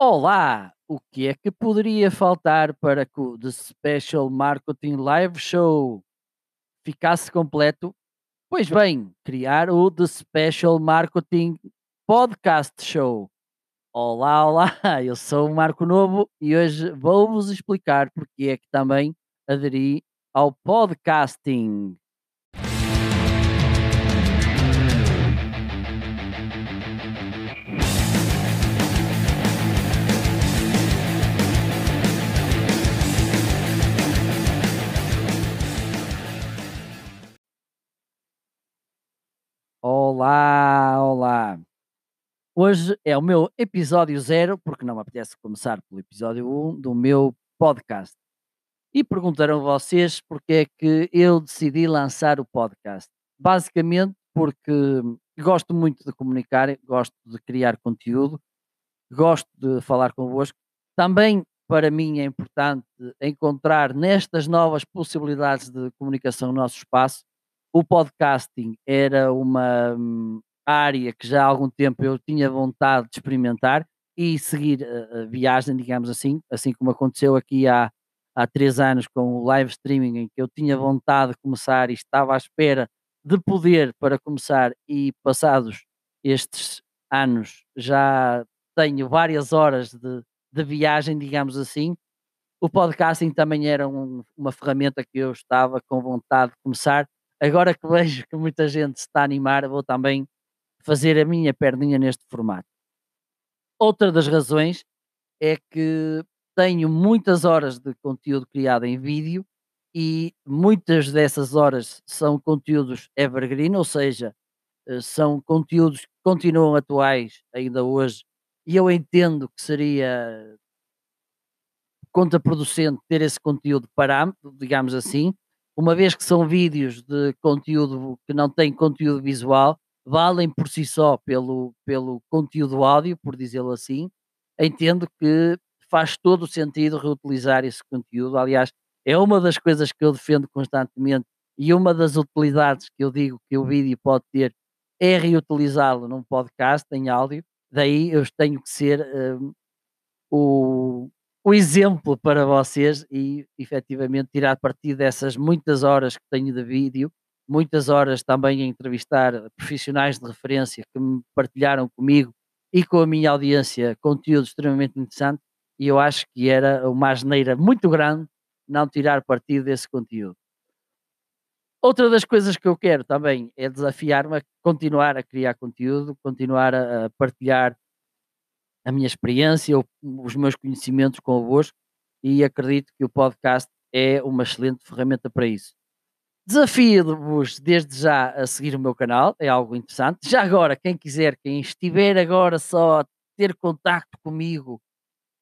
Olá! O que é que poderia faltar para que o The Special Marketing Live Show ficasse completo? Pois bem, criar o The Special Marketing Podcast Show. Olá, olá! Eu sou o Marco Novo e hoje vou-vos explicar porque é que também aderi ao podcasting. Olá, olá! Hoje é o meu episódio zero, porque não me apetece começar pelo episódio 1 do meu podcast. E perguntaram vocês porque é que eu decidi lançar o podcast. Basicamente porque gosto muito de comunicar, gosto de criar conteúdo, gosto de falar convosco. Também para mim é importante encontrar nestas novas possibilidades de comunicação no nosso espaço o podcasting era uma hum, área que já há algum tempo eu tinha vontade de experimentar e seguir a, a viagem, digamos assim, assim como aconteceu aqui há, há três anos com o live streaming, em que eu tinha vontade de começar e estava à espera de poder para começar, e passados estes anos já tenho várias horas de, de viagem, digamos assim. O podcasting também era um, uma ferramenta que eu estava com vontade de começar agora que vejo que muita gente se está a animar, vou também fazer a minha perninha neste formato. Outra das razões é que tenho muitas horas de conteúdo criado em vídeo e muitas dessas horas são conteúdos evergreen, ou seja, eh, são conteúdos que continuam atuais ainda hoje e eu entendo que seria contraproducente ter esse conteúdo parâmetro, digamos assim, uma vez que são vídeos de conteúdo que não tem conteúdo visual, valem por si só pelo, pelo conteúdo áudio, por dizê-lo assim, entendo que faz todo o sentido reutilizar esse conteúdo. Aliás, é uma das coisas que eu defendo constantemente e uma das utilidades que eu digo que o vídeo pode ter é reutilizá-lo num podcast em áudio. Daí eu tenho que ser um, o, o exemplo para vocês e efetivamente tirar partido dessas muitas horas que tenho de vídeo, muitas horas também a entrevistar profissionais de referência que me partilharam comigo e com a minha audiência conteúdo extremamente interessante e eu acho que era uma asneira muito grande não tirar partido desse conteúdo. Outra das coisas que eu quero também é desafiar-me a continuar a criar conteúdo, continuar a, a partilhar a minha experiência, os meus conhecimentos convosco e acredito que o podcast é uma excelente ferramenta para isso. Desafio-vos desde já a seguir o meu canal, é algo interessante. Já agora, quem quiser, quem estiver agora só a ter contacto comigo,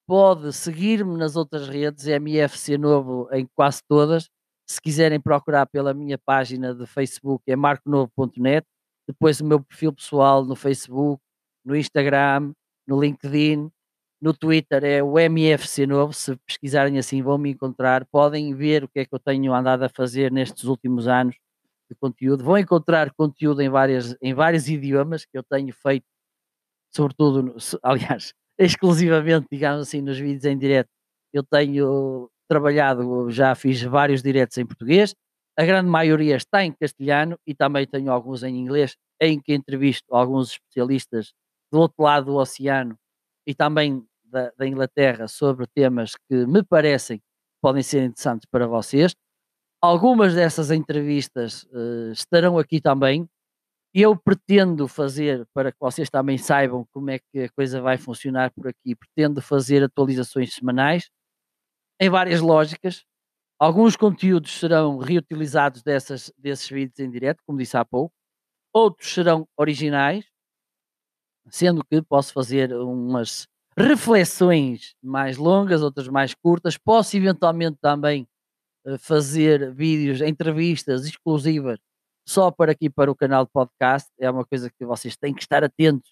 pode seguir-me nas outras redes, MFC Novo em quase todas. Se quiserem procurar pela minha página de Facebook, é marconovo.net. Depois o meu perfil pessoal no Facebook, no Instagram, no LinkedIn, no Twitter é o MFC Novo, se pesquisarem assim vão me encontrar, podem ver o que é que eu tenho andado a fazer nestes últimos anos de conteúdo, vão encontrar conteúdo em, várias, em vários idiomas que eu tenho feito, sobretudo, aliás, exclusivamente, digamos assim, nos vídeos em direto, eu tenho trabalhado, já fiz vários diretos em português, a grande maioria está em castelhano e também tenho alguns em inglês, em que entrevisto alguns especialistas do outro lado do oceano e também da, da Inglaterra sobre temas que me parecem podem ser interessantes para vocês. Algumas dessas entrevistas uh, estarão aqui também. Eu pretendo fazer, para que vocês também saibam como é que a coisa vai funcionar por aqui, pretendo fazer atualizações semanais em várias lógicas. Alguns conteúdos serão reutilizados dessas, desses vídeos em direto, como disse há pouco. Outros serão originais, sendo que posso fazer umas reflexões mais longas, outras mais curtas. Posso eventualmente também uh, fazer vídeos, entrevistas exclusivas só para aqui para o canal de podcast. É uma coisa que vocês têm que estar atentos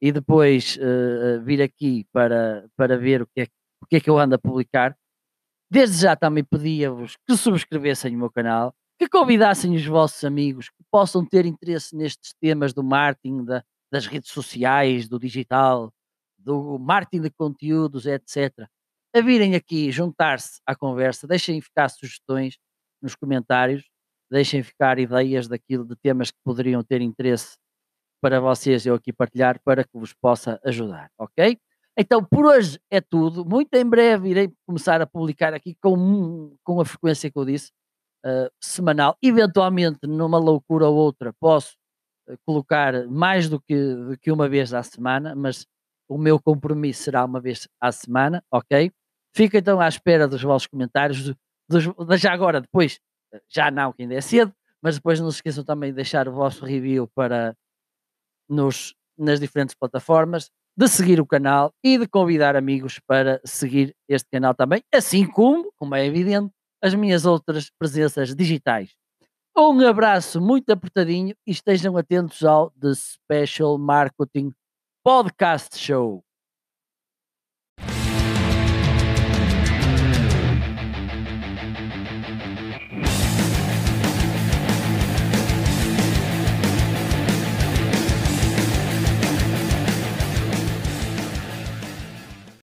e depois uh, vir aqui para, para ver o que, é, o que é que eu ando a publicar. Desde já também pedia-vos que subscrevessem o meu canal, que convidassem os vossos amigos que possam ter interesse nestes temas do marketing, da, das redes sociais, do digital, do marketing de conteúdos, etc., a virem aqui juntar-se à conversa, deixem ficar sugestões nos comentários, deixem ficar ideias daquilo de temas que poderiam ter interesse para vocês eu aqui partilhar para que vos possa ajudar, ok? Então por hoje é tudo. Muito em breve irei começar a publicar aqui com, com a frequência que eu disse, uh, semanal. Eventualmente, numa loucura ou outra, posso colocar mais do que, do que uma vez à semana, mas o meu compromisso será uma vez à semana, ok? Fico então à espera dos vossos comentários, dos, já agora, depois, já não, que ainda é cedo, mas depois não se esqueçam também de deixar o vosso review para nos, nas diferentes plataformas, de seguir o canal e de convidar amigos para seguir este canal também, assim como, como é evidente, as minhas outras presenças digitais. Um abraço muito apertadinho e estejam atentos ao The Special Marketing Podcast Show.